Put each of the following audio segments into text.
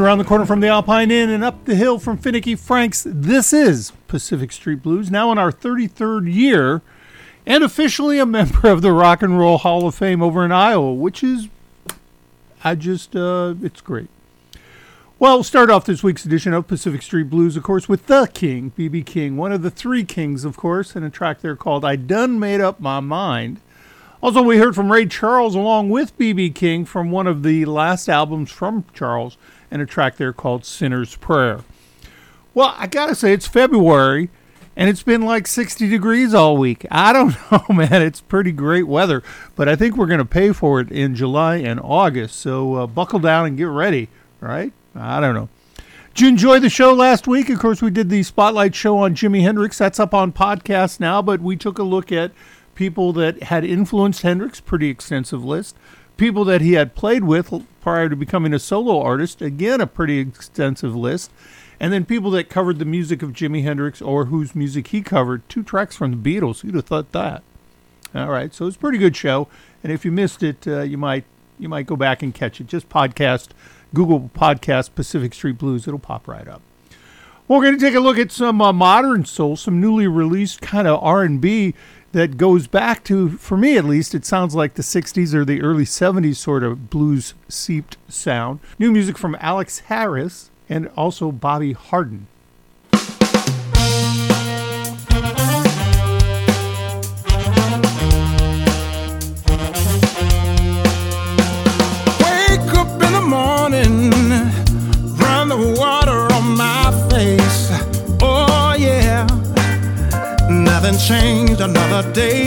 around the corner from the Alpine Inn and up the hill from Finicky Frank's, this is Pacific Street Blues, now in our 33rd year, and officially a member of the Rock and Roll Hall of Fame over in Iowa, which is, I just, uh, it's great. Well, we'll start off this week's edition of Pacific Street Blues, of course, with the King, B.B. King, one of the three kings, of course, and a track there called I Done Made Up My Mind. Also, we heard from Ray Charles along with B.B. King from one of the last albums from Charles and a track there called Sinner's Prayer. Well, I gotta say, it's February and it's been like 60 degrees all week. I don't know, man. It's pretty great weather, but I think we're going to pay for it in July and August. So uh, buckle down and get ready, right? I don't know. Did you enjoy the show last week? Of course, we did the Spotlight show on Jimi Hendrix. That's up on podcast now, but we took a look at people that had influenced Hendrix, pretty extensive list. People that he had played with prior to becoming a solo artist, again, a pretty extensive list. And then people that covered the music of Jimi Hendrix or whose music he covered, two tracks from the Beatles. Who'd have thought that? All right, so it's a pretty good show. And if you missed it, uh, you might you might go back and catch it. Just podcast, Google Podcast Pacific Street Blues. It'll pop right up. We're going to take a look at some uh, modern soul, some newly released kind of R&B that goes back to, for me at least, it sounds like the 60s or the early 70s sort of blues seeped sound. New music from Alex Harris and also Bobby Harden. Another day.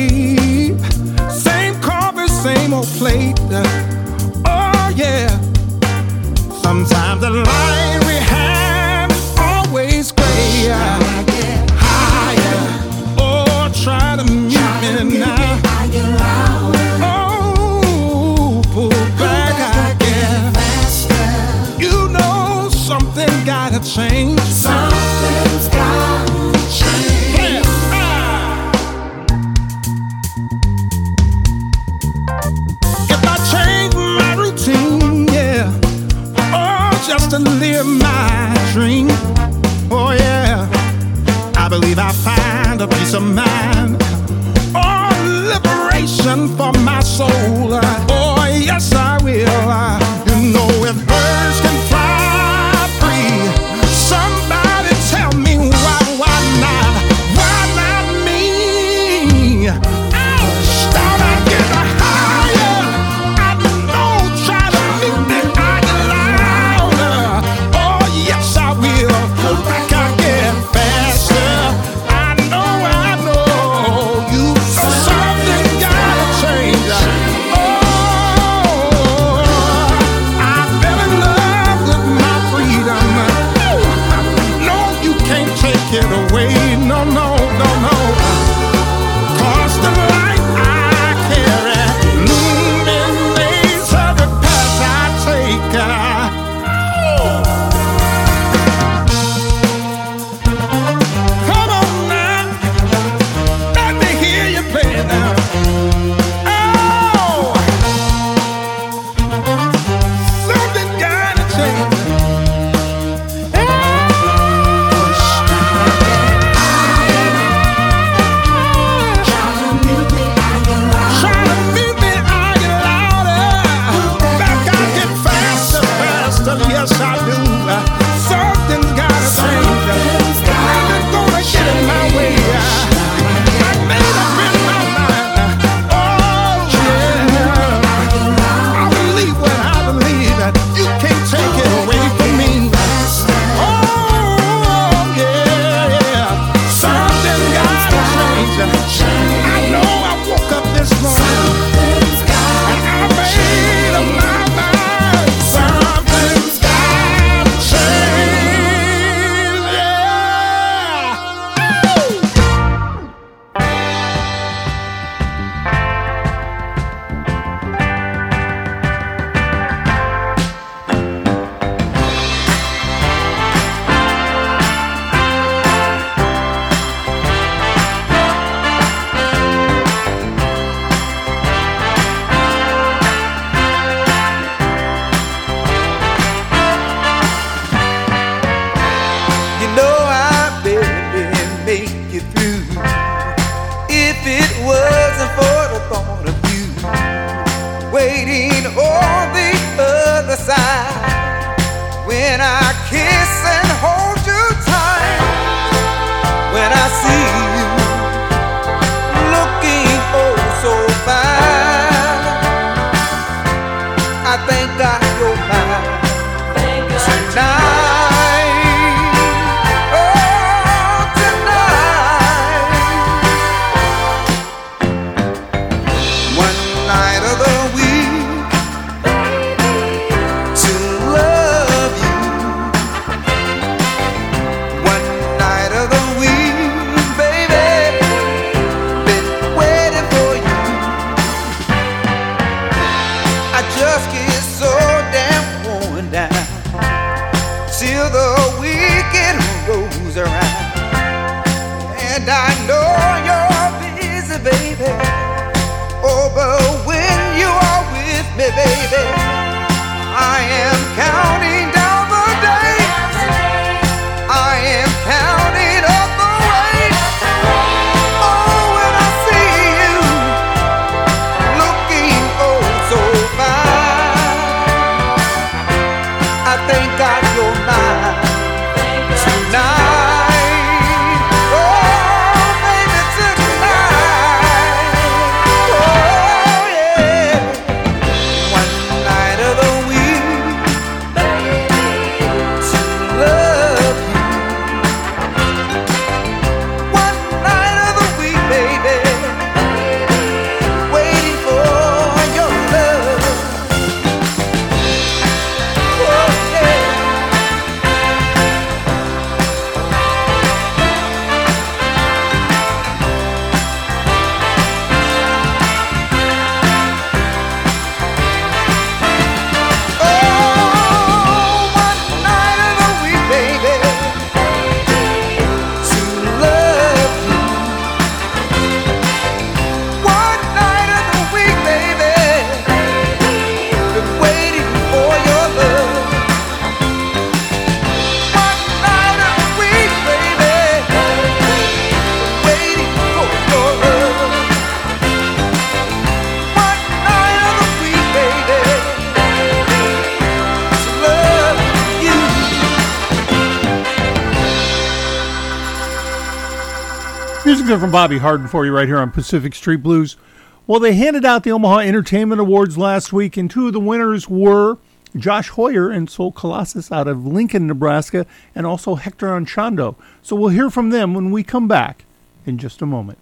Bobby Harden for you right here on Pacific Street Blues. Well, they handed out the Omaha Entertainment Awards last week, and two of the winners were Josh Hoyer and Soul Colossus out of Lincoln, Nebraska, and also Hector Anchondo. So we'll hear from them when we come back in just a moment.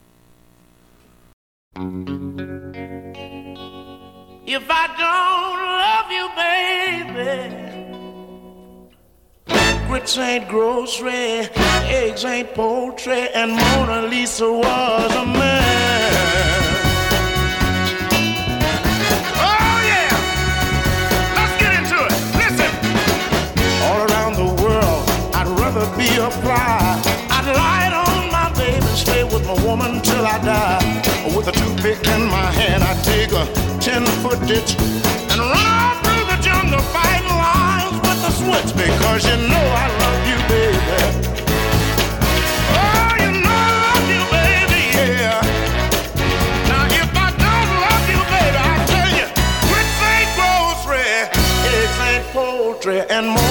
If I don't love you, baby bricks ain't grocery, eggs ain't poultry, and Mona Lisa was a man. Oh yeah, let's get into it. Listen, all around the world, I'd rather be a fly. I'd light on my baby, stay with my woman till I die. With a toothpick in my hand, I'd take a ten-foot ditch and run through the jungle fighting once because you know I love you, baby. Oh, you know I love you, baby, yeah. Now if I don't love you, baby, I tell you, ain't grocery, eggs ain't poultry, and more.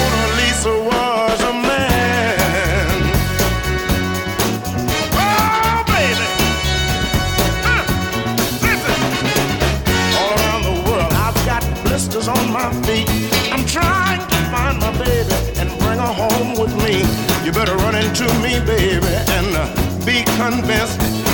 me, baby, and be convinced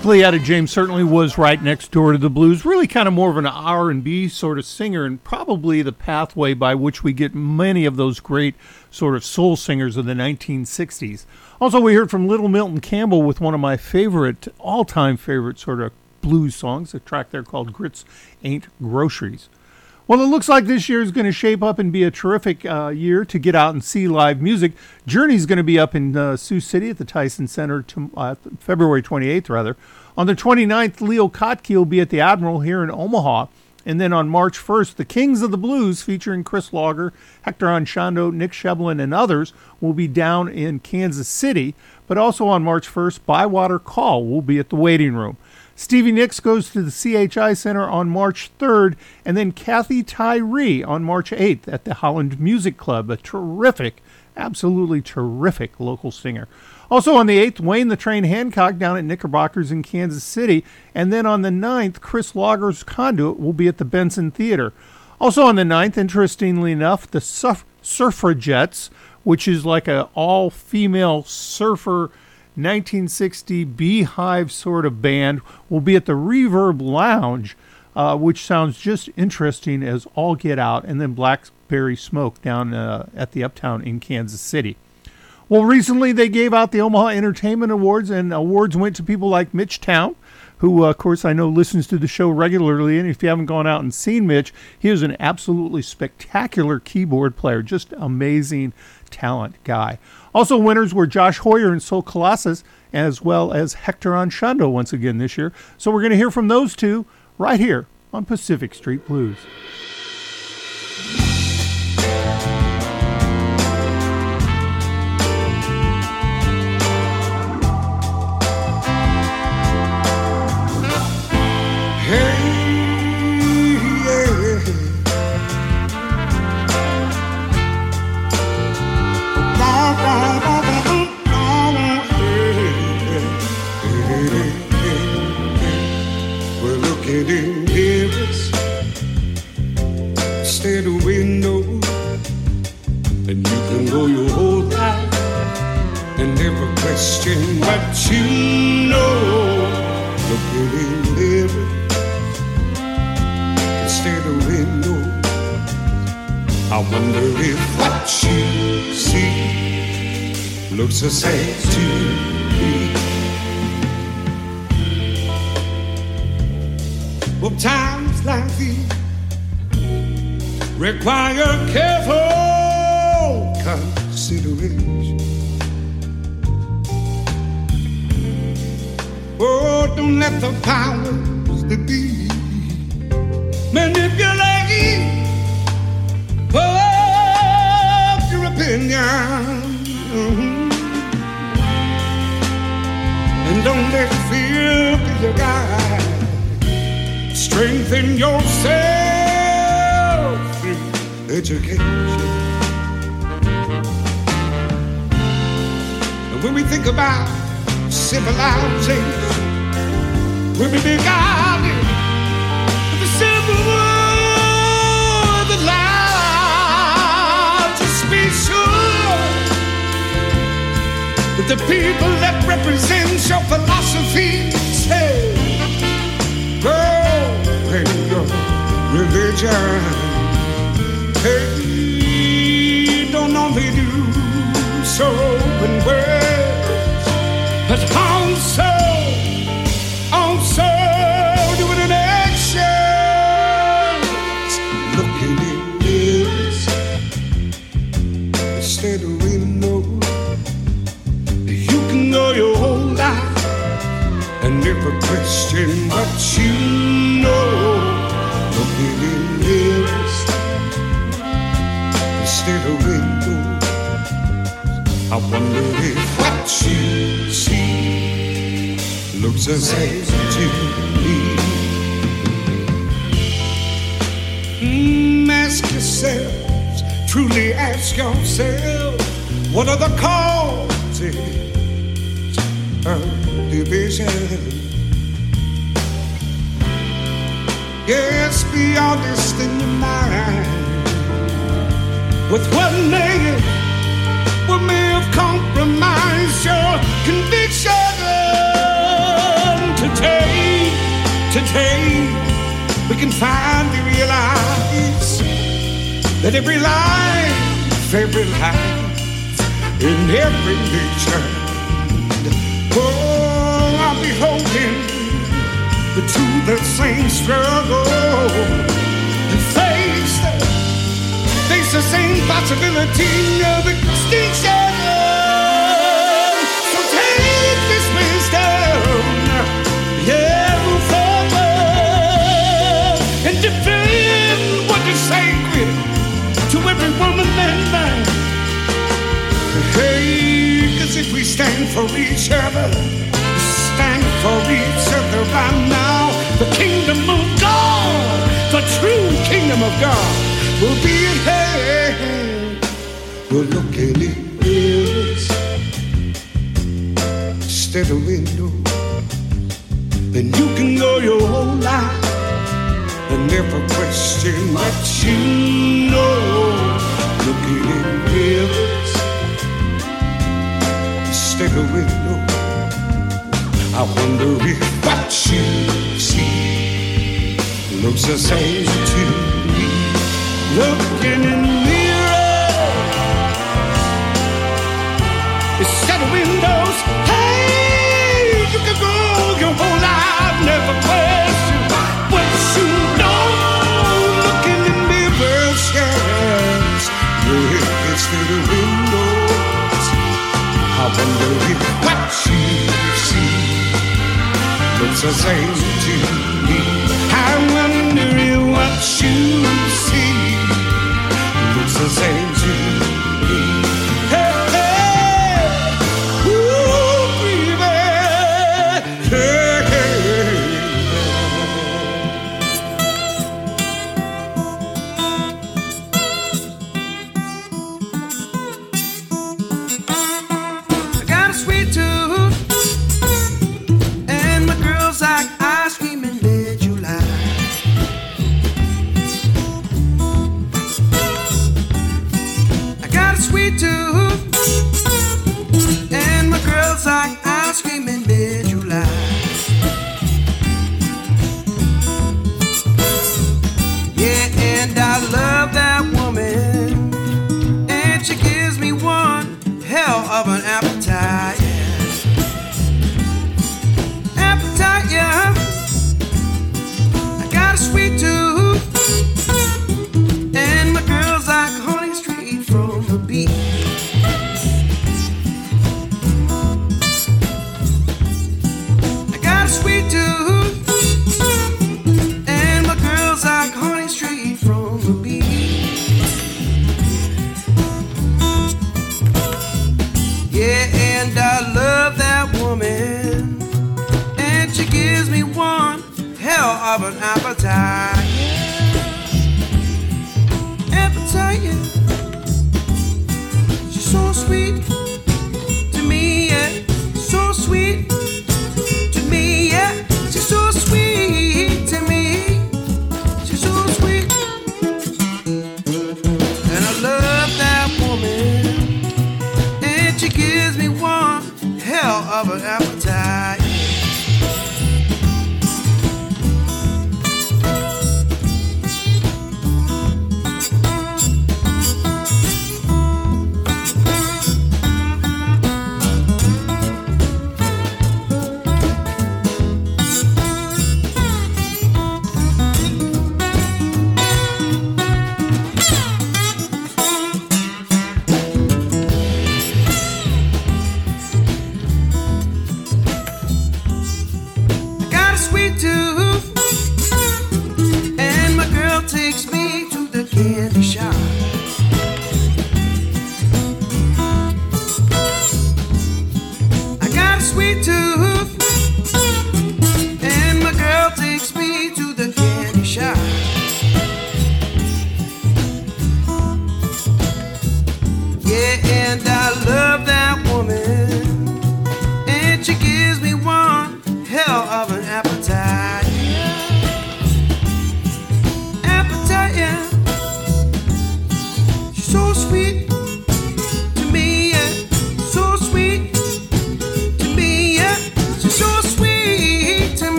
musically, Etta James certainly was right next door to the blues. Really, kind of more of an R and B sort of singer, and probably the pathway by which we get many of those great sort of soul singers of the 1960s. Also, we heard from Little Milton Campbell with one of my favorite, all-time favorite sort of blues songs, a track there called "Grits Ain't Groceries." Well, it looks like this year is going to shape up and be a terrific uh, year to get out and see live music. Journey's going to be up in uh, Sioux City at the Tyson Center to, uh, February 28th, rather. On the 29th, Leo Kottke will be at the Admiral here in Omaha. And then on March 1st, the Kings of the Blues, featuring Chris Lager, Hector Anchondo, Nick Shevlin, and others, will be down in Kansas City. But also on March 1st, Bywater Call will be at the Waiting Room. Stevie Nicks goes to the CHI Center on March 3rd, and then Kathy Tyree on March 8th at the Holland Music Club, a terrific, absolutely terrific local singer. Also on the 8th, Wayne the Train Hancock down at Knickerbockers in Kansas City, and then on the 9th, Chris Lager's Conduit will be at the Benson Theater. Also on the 9th, interestingly enough, the Surf- Suffragettes, which is like a all-female surfer 1960 beehive sort of band will be at the Reverb Lounge, uh, which sounds just interesting as all get out, and then Blackberry Smoke down uh, at the Uptown in Kansas City. Well, recently they gave out the Omaha Entertainment Awards, and awards went to people like Mitch Towne, who, uh, of course, I know listens to the show regularly. And if you haven't gone out and seen Mitch, he is an absolutely spectacular keyboard player, just amazing talent guy. Also, winners were Josh Hoyer and Soul Colossus, as well as Hector Anchondo once again this year. So we're going to hear from those two right here on Pacific Street Blues. Question what you know. Looking in mirrors instead of windows, I wonder if what you see looks the same to me. Well, times like these require careful consideration. Oh, don't let the powers that be manipulate of your opinion. And don't let fear be your guide. Strengthen yourself through education. And when we think about civilization, we be guided with the simple word that lies, just be sure that the people that represent your philosophy. Say, girl, and your religion. Hey, don't only do so in words, never question what you know. Looking in mirrors instead of windows, I wonder if what you see looks the same to me. Mm, ask yourselves, truly ask yourself, what are the causes of division? Yes, be honest in your mind with what may, what may have compromised your conviction today. Today, we can finally realize that every life, every life, in every nature but to that same struggle. You face the, face the same possibility of extinction. So take this wisdom, yeah, move forward and defend what is sacred to every woman and man. Hey, cause if we stand for each other for each other by now. The kingdom of God, the true kingdom of God, will be in hand. We're looking at mirrors, instead of window, Then you can go your whole life and never question what you know. Looking at mirrors, instead of window. I wonder if what you see looks the same to me. Looking in the mirror, it's gotta be to sing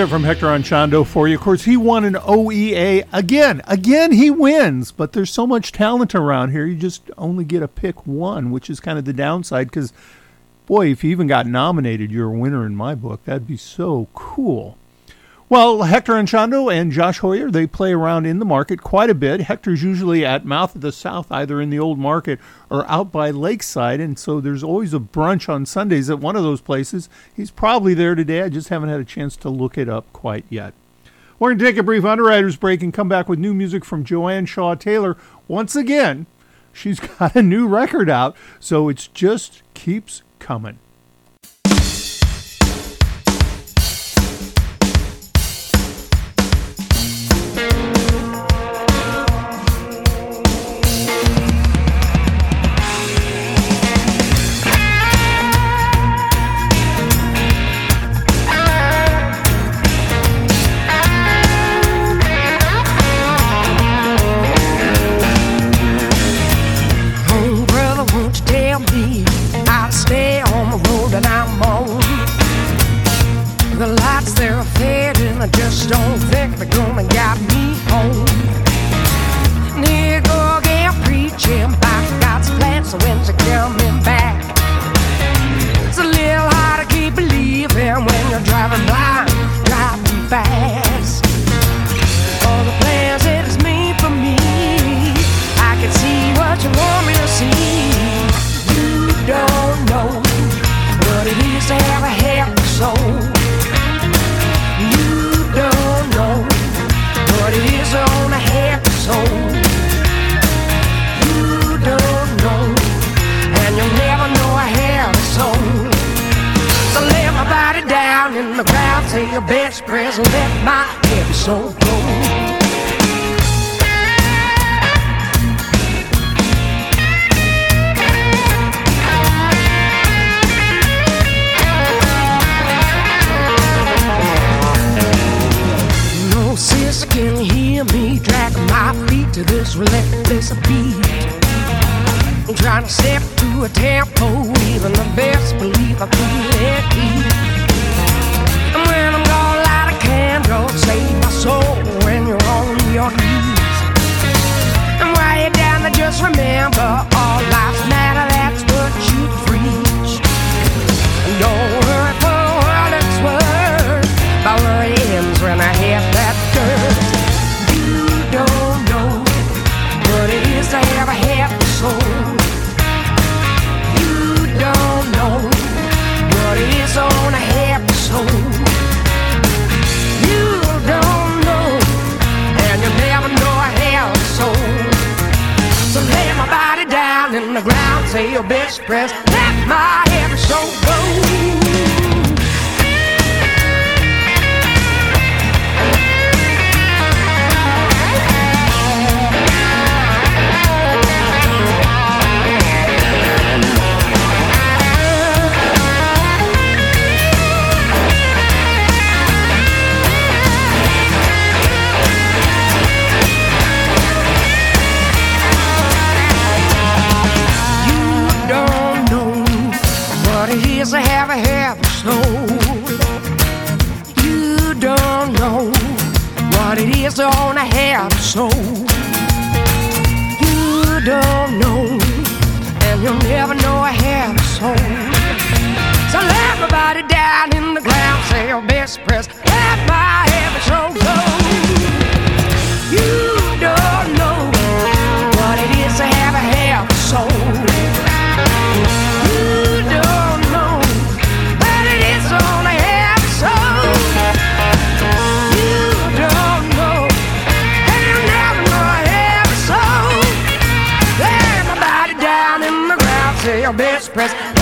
there from Hector Anchondo for you. Of course, he won an OEA again. Again, he wins, but there's so much talent around here. You just only get a pick one, which is kind of the downside because, boy, if you even got nominated, you're a winner in my book. That'd be so cool. Well, Hector Anchondo and Josh Hoyer, they play around in the market quite a bit. Hector's usually at Mouth of the South, either in the old market or out by Lakeside, and so there's always a brunch on Sundays at one of those places. He's probably there today. I just haven't had a chance to look it up quite yet. We're going to take a brief underwriters break and come back with new music from Joanne Shaw Taylor. Once again, she's got a new record out, so it just keeps coming. Soul go. No sister can hear me dragging my feet to this relentless beat. I'm trying to step to a tempo, even the best believe I couldn't keep. And when I'm gonna light a candle, save just remember all lives matter, best prayers, let my is to have a soul. You don't know what it is own a happy soul. You don't best prayers,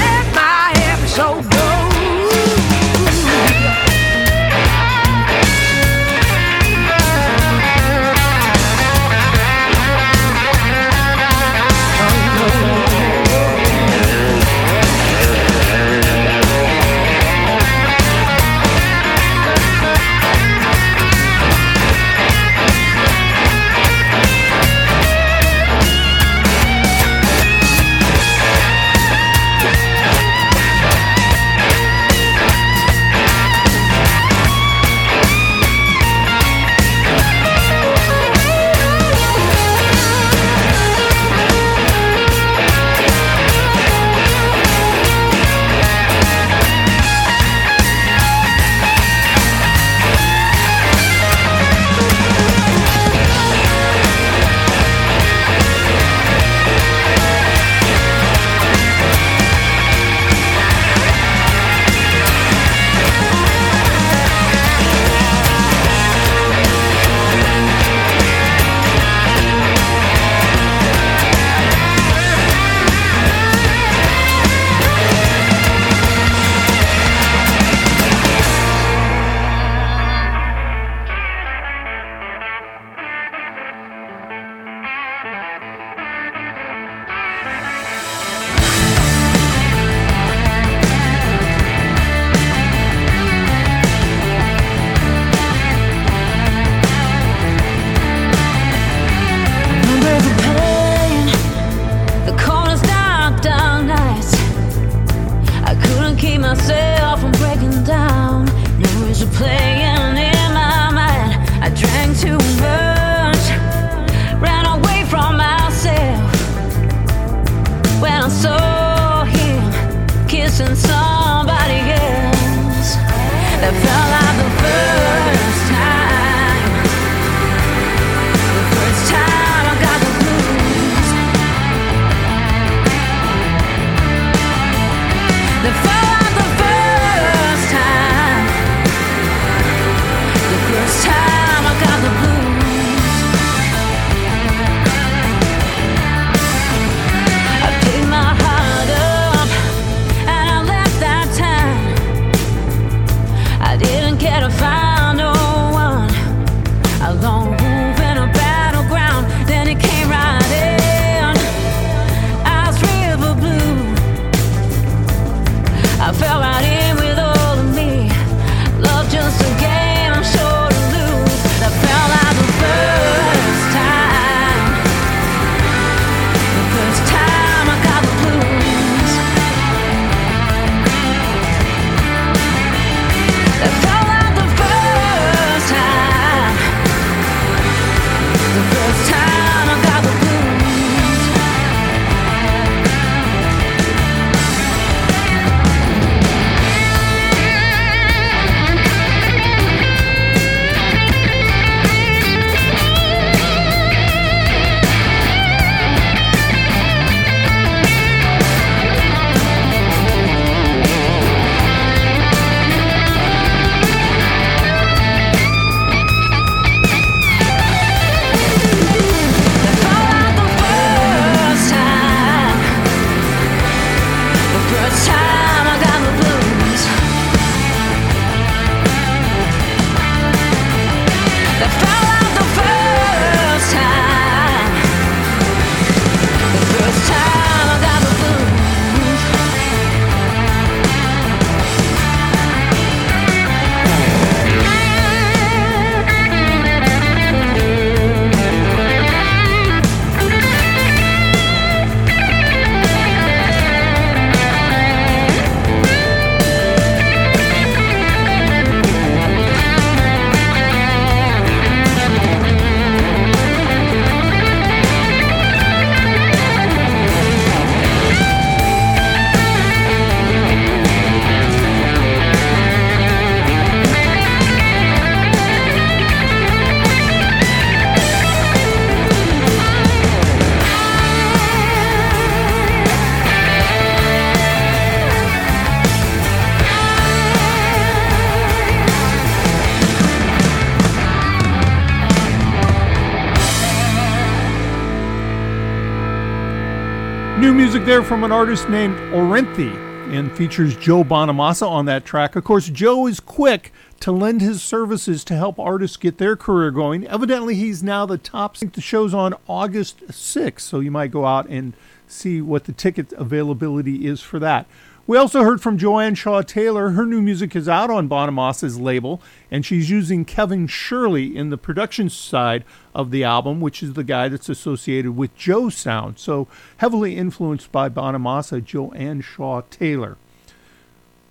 there from an artist named Orianthi and features Joe Bonamassa on that track. Of course, Joe is quick to lend his services to help artists get their career going. Evidently, he's now the top. I think the show's on August 6th, so you might go out and see what the ticket availability is for that. We also heard from Joanne Shaw Taylor. Her new music is out on Bonamassa's label, and she's using Kevin Shirley in the production side of the album, which is the guy that's associated with Joe's sound. So heavily influenced by Bonamassa, Joanne Shaw Taylor.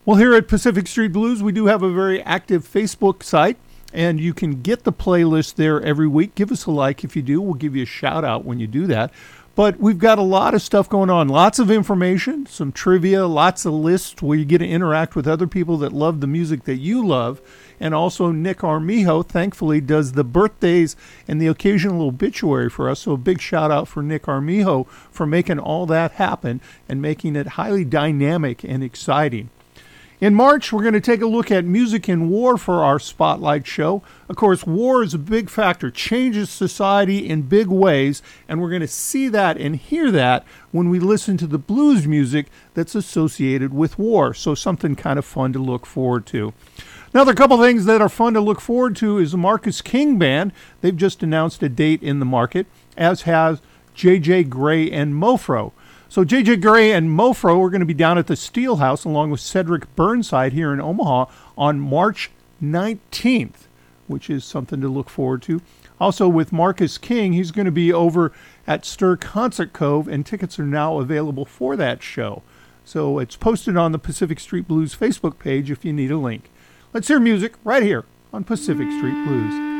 Well, here at Pacific Street Blues, we do have a very active Facebook site, and you can get the playlist there every week. Give us a like if you do. We'll give you a shout out when you do that. But we've got a lot of stuff going on, lots of information, some trivia, lots of lists where you get to interact with other people that love the music that you love. And also, Nick Armijo, thankfully, does the birthdays and the occasional obituary for us. So, a big shout out for Nick Armijo for making all that happen and making it highly dynamic and exciting. In March, we're going to take a look at music in war for our spotlight show. Of course, war is a big factor, changes society in big ways, and we're going to see that and hear that when we listen to the blues music that's associated with war. So, something kind of fun to look forward to. Another couple things that are fun to look forward to is the Marcus King Band. They've just announced a date in the market, as has JJ Grey and Mofro. So JJ Grey and Mofro are going to be down at the Steelhouse along with Cedric Burnside here in Omaha on March 19th, which is something to look forward to. Also with Marcus King, he's going to be over at Stir Concert Cove, and tickets are now available for that show. So it's posted on the Pacific Street Blues Facebook page if you need a link. Let's hear music right here on Pacific Street Blues.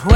Just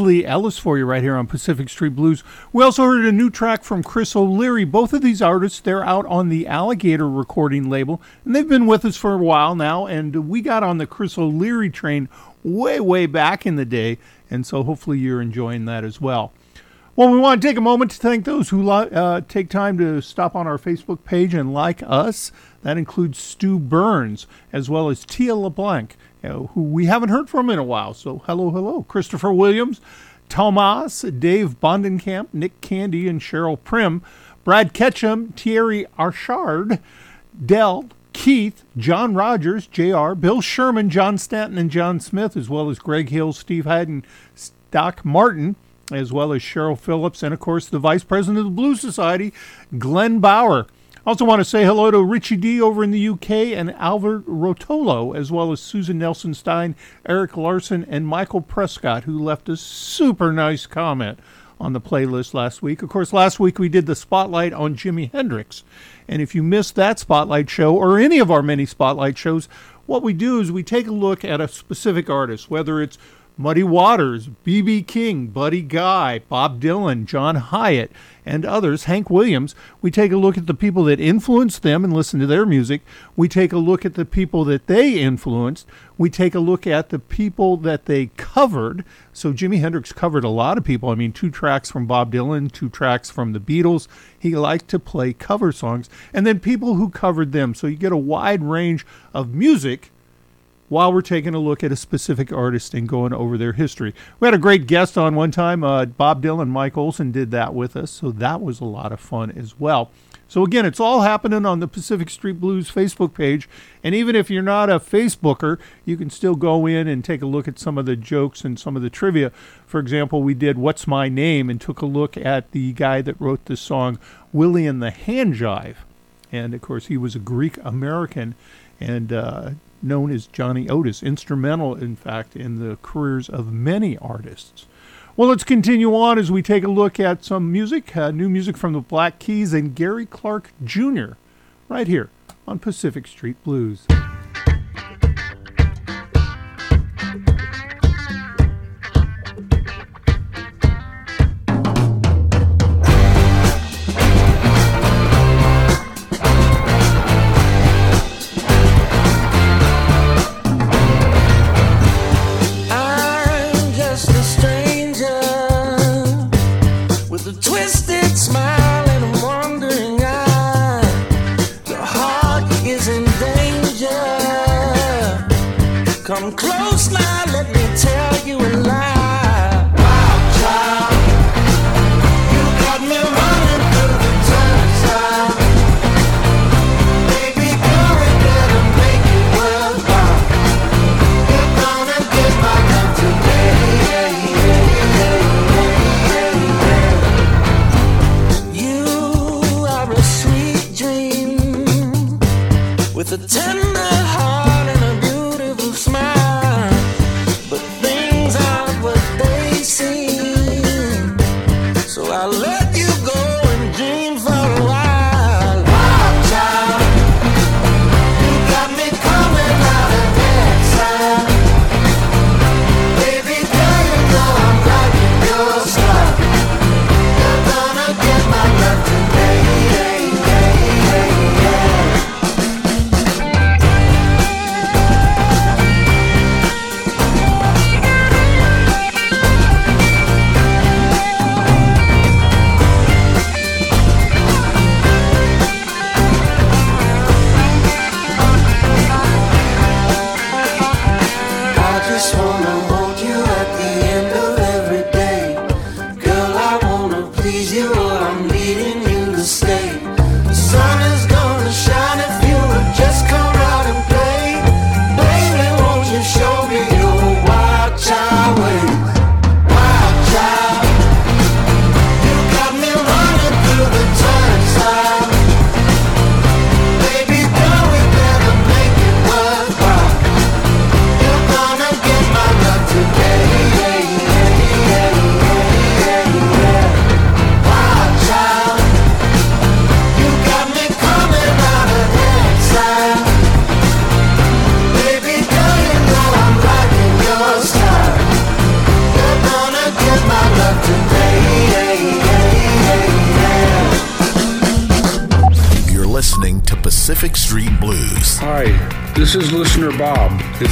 Tinsley Ellis for you right here on Pacific Street Blues. We also heard a new track from Chris O'Leary. Both of these artists, they're out on the Alligator recording label, and they've been with us for a while now. And we got on the Chris O'Leary train way, way back in the day, and so hopefully you're enjoying that as well. Well, we want to take a moment to thank those who uh, take time to stop on our Facebook page and like us. That includes Stu Burns, as well as Tia LeBlanc, uh, who we haven't heard from in a while. So, hello, hello. Christopher Williams, Tomas, Dave Bondenkamp, Nick Candy, and Cheryl Prim, Brad Ketchum, Thierry Archard, Dell, Keith, John Rogers, JR, Bill Sherman, John Stanton, and John Smith, as well as Greg Hill, Steve Haddon, Doc Martin, as well as Cheryl Phillips, and of course the Vice President of the Blues Society, Glenn Bauer. Also want to say hello to Richie D over in the UK and Albert Rotolo, as well as Susan Nelson Stein, Eric Larson, and Michael Prescott, who left a super nice comment on the playlist last week. Of course, last week we did the spotlight on Jimi Hendrix. And if you missed that spotlight show or any of our many spotlight shows, what we do is we take a look at a specific artist, whether it's Muddy Waters, B.B. King, Buddy Guy, Bob Dylan, John Hiatt, and others, Hank Williams. We take a look at the people that influenced them and listen to their music. We take a look at the people that they influenced. We take a look at the people that they covered. So Jimi Hendrix covered a lot of people. I mean, two tracks from Bob Dylan, two tracks from the Beatles. He liked to play cover songs. And then people who covered them. So you get a wide range of music while we're taking a look at a specific artist and going over their history. We had a great guest on one time. Uh, Bob Dylan, Mike Olson did that with us, so that was a lot of fun as well. So again, it's all happening on the Pacific Street Blues Facebook page, and even if you're not a Facebooker, you can still go in and take a look at some of the jokes and some of the trivia. For example, we did "What's My Name" and took a look at the guy that wrote the song "Willie and the Hand Jive," and of course he was a Greek American and uh, known as Johnny Otis, instrumental, in fact, in the careers of many artists. Well, let's continue on as we take a look at some music, uh, new music from the Black Keys and Gary Clark Jr., right here on Pacific Street Blues.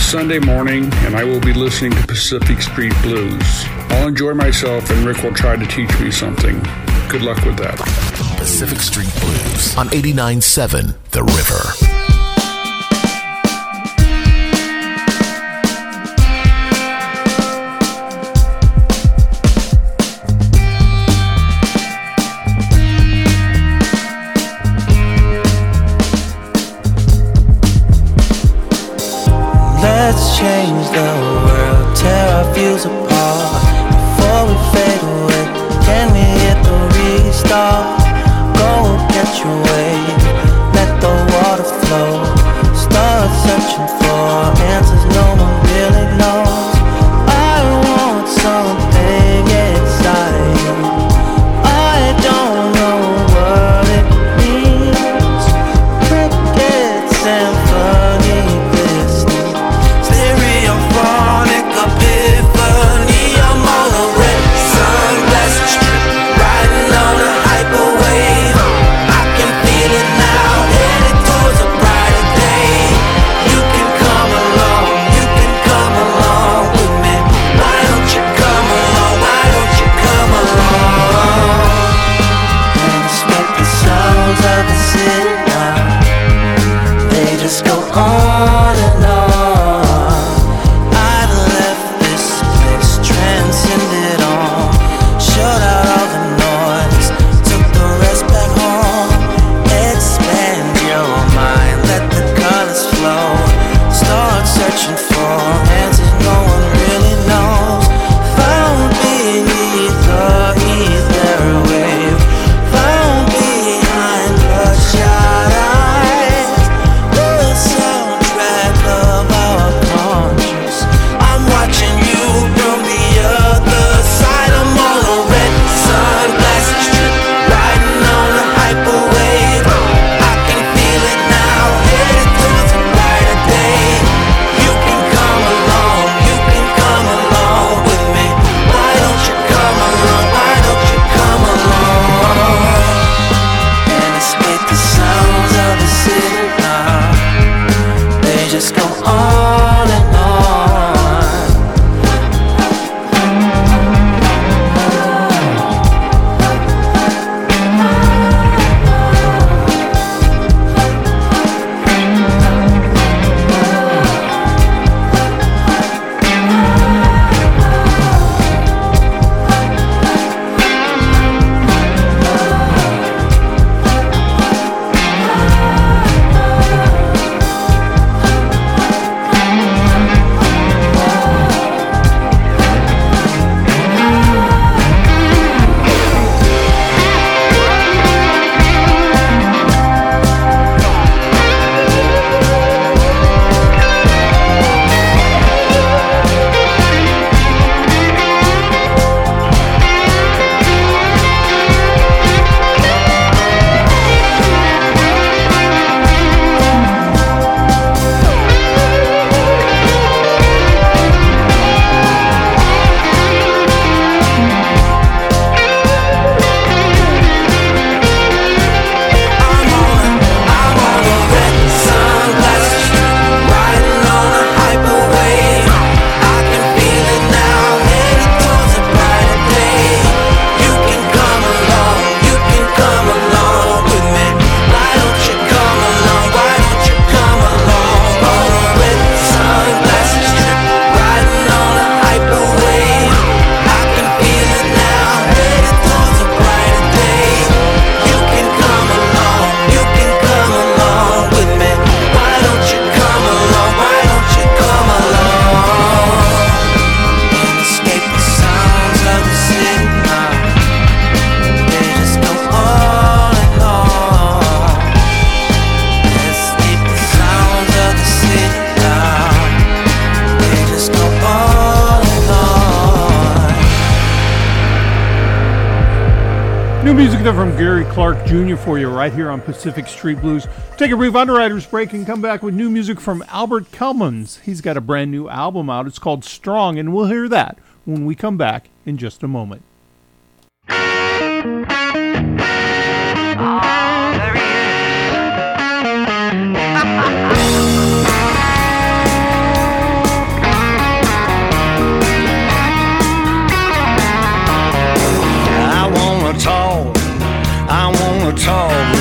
Sunday morning, and I will be listening to Pacific Street Blues. I'll enjoy myself, and Rick will try to teach me something. Good luck with that. Pacific Street Blues on 89.7 The River. From Gary Clark Jr. for you right here on Pacific Street Blues. Take a brief underwriters break and come back with new music from Albert Cummings. He's got a brand new album out. It's called Strong, and we'll hear that when we come back in just a moment. Wanna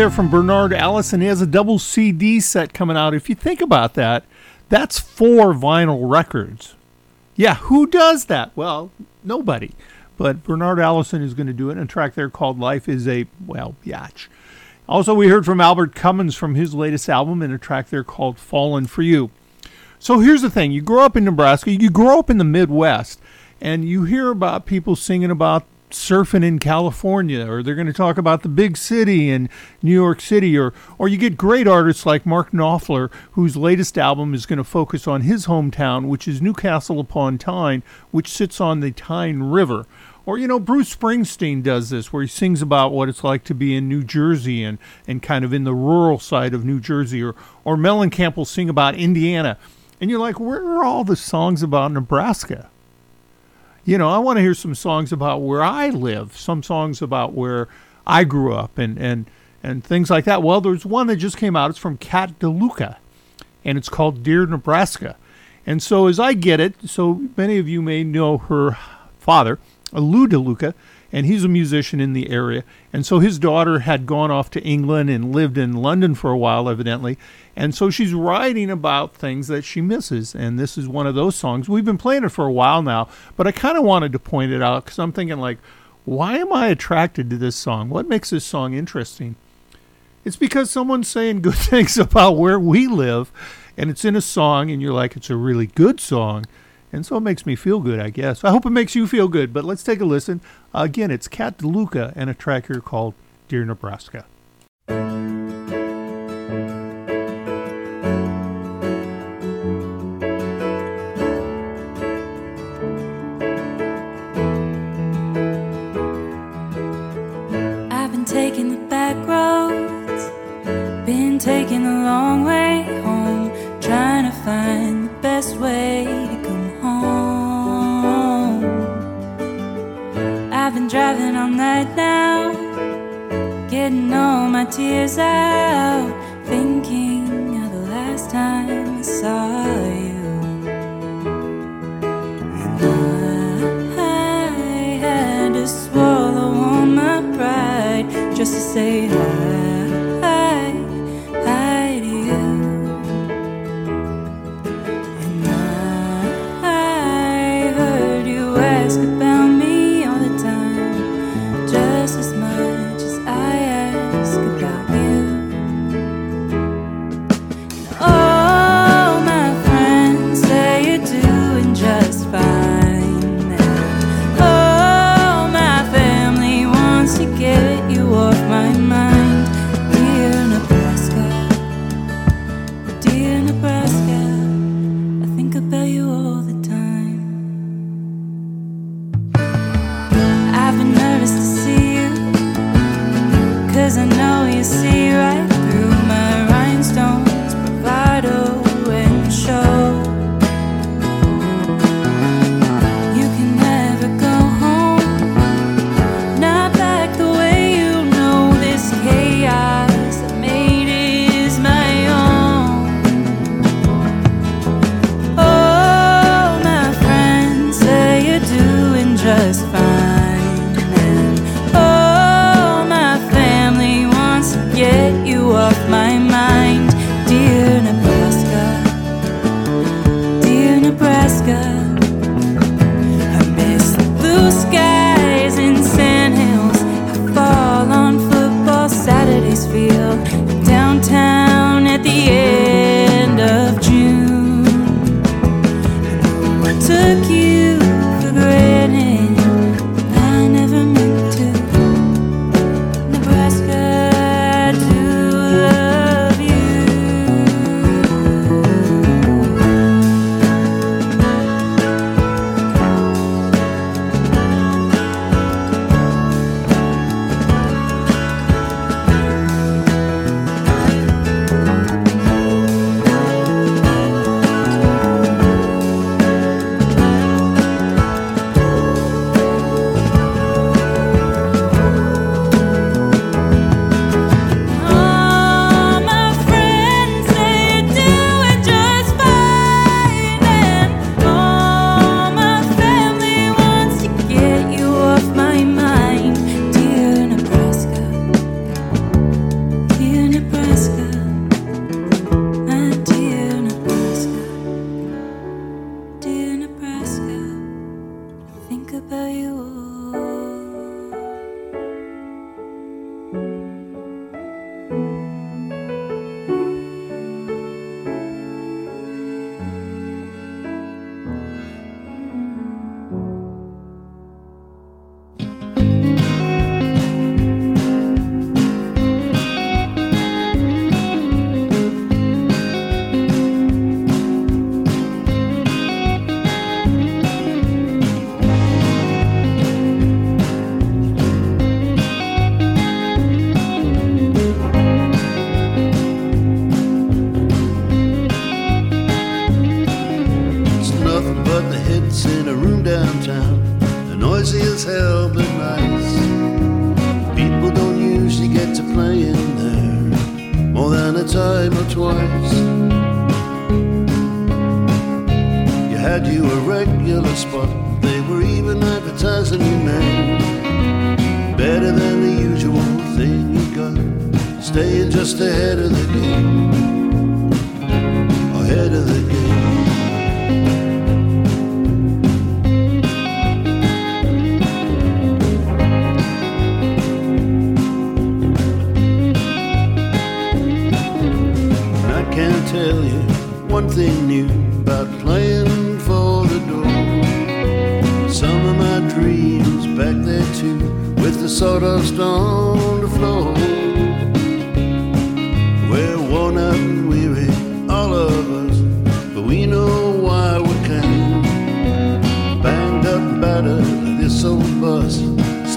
there from Bernard Allison. He has a double CD set coming out. If you think about that, that's four vinyl records. Yeah, who does that? Well, nobody. But Bernard Allison is going to do it. And a track there called Life is a, well, yatch. Also, we heard from Albert Cummings from his latest album and a track there called Fallen for You. So here's the thing you grow up in Nebraska, you grow up in the Midwest, and you hear about people singing about surfing in California, or they're going to talk about the big city in New York City, or, or you get great artists like Mark Knopfler, whose latest album is going to focus on his hometown, which is Newcastle upon Tyne, which sits on the Tyne River. Or, you know, Bruce Springsteen does this, where he sings about what it's like to be in New Jersey and, and kind of in the rural side of New Jersey. Or, or Mellencamp will sing about Indiana. And you're like, where are all the songs about Nebraska? You know, I want to hear some songs about where I live, some songs about where I grew up and, and, and things like that. Well, there's one that just came out. It's from Kat DeLuca, and it's called Dear Nebraska. And so, as I get it, so many of you may know her father, Lou DeLuca, and he's a musician in the area. And so his daughter had gone off to England and lived in London for a while, evidently. And so she's writing about things that she misses. And this is one of those songs. We've been playing it for a while now, but I kind of wanted to point it out because I'm thinking, like, why am I attracted to this song? What makes this song interesting? It's because someone's saying good things about where we live, and it's in a song, and you're like, it's a really good song. And so it makes me feel good, I guess. I hope it makes you feel good, but let's take a listen. again, it's Cat DeLuca and a track here called Dear Nebraska. I've been taking the back roads, been taking the long way home, trying to find the best way I've been driving all night now, getting all my tears out, thinking of the last time I saw you. And I had to swallow all my pride just to say hi,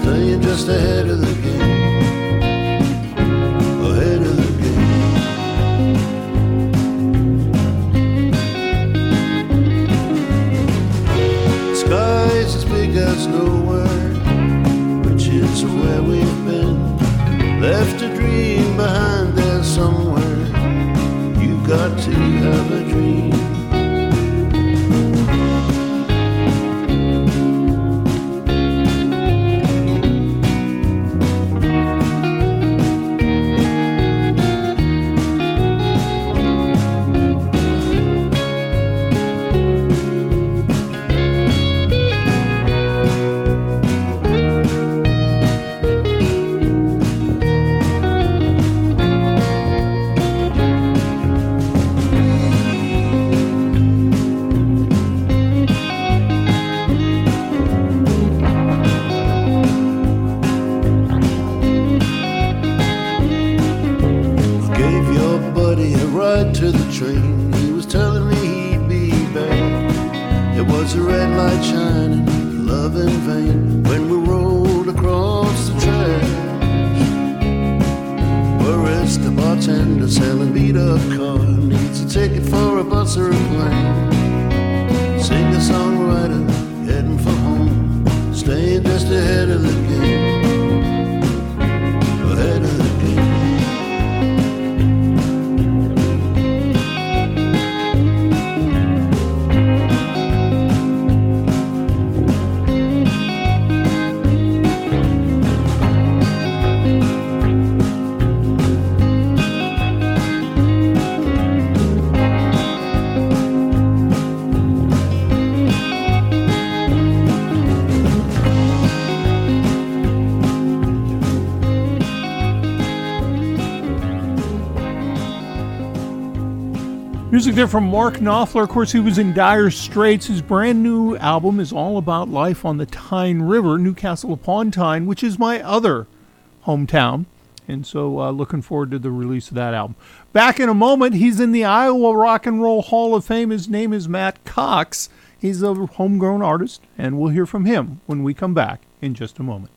staying just ahead of the music there from Mark Knopfler. Of course, he was in Dire Straits. His brand new album is all about life on the Tyne River, Newcastle upon Tyne, which is my other hometown. And so, uh, looking forward to the release of that album. Back in a moment, he's in the Iowa Rock and Roll Hall of Fame. His name is Matt Cox. He's a homegrown artist, and we'll hear from him when we come back in just a moment.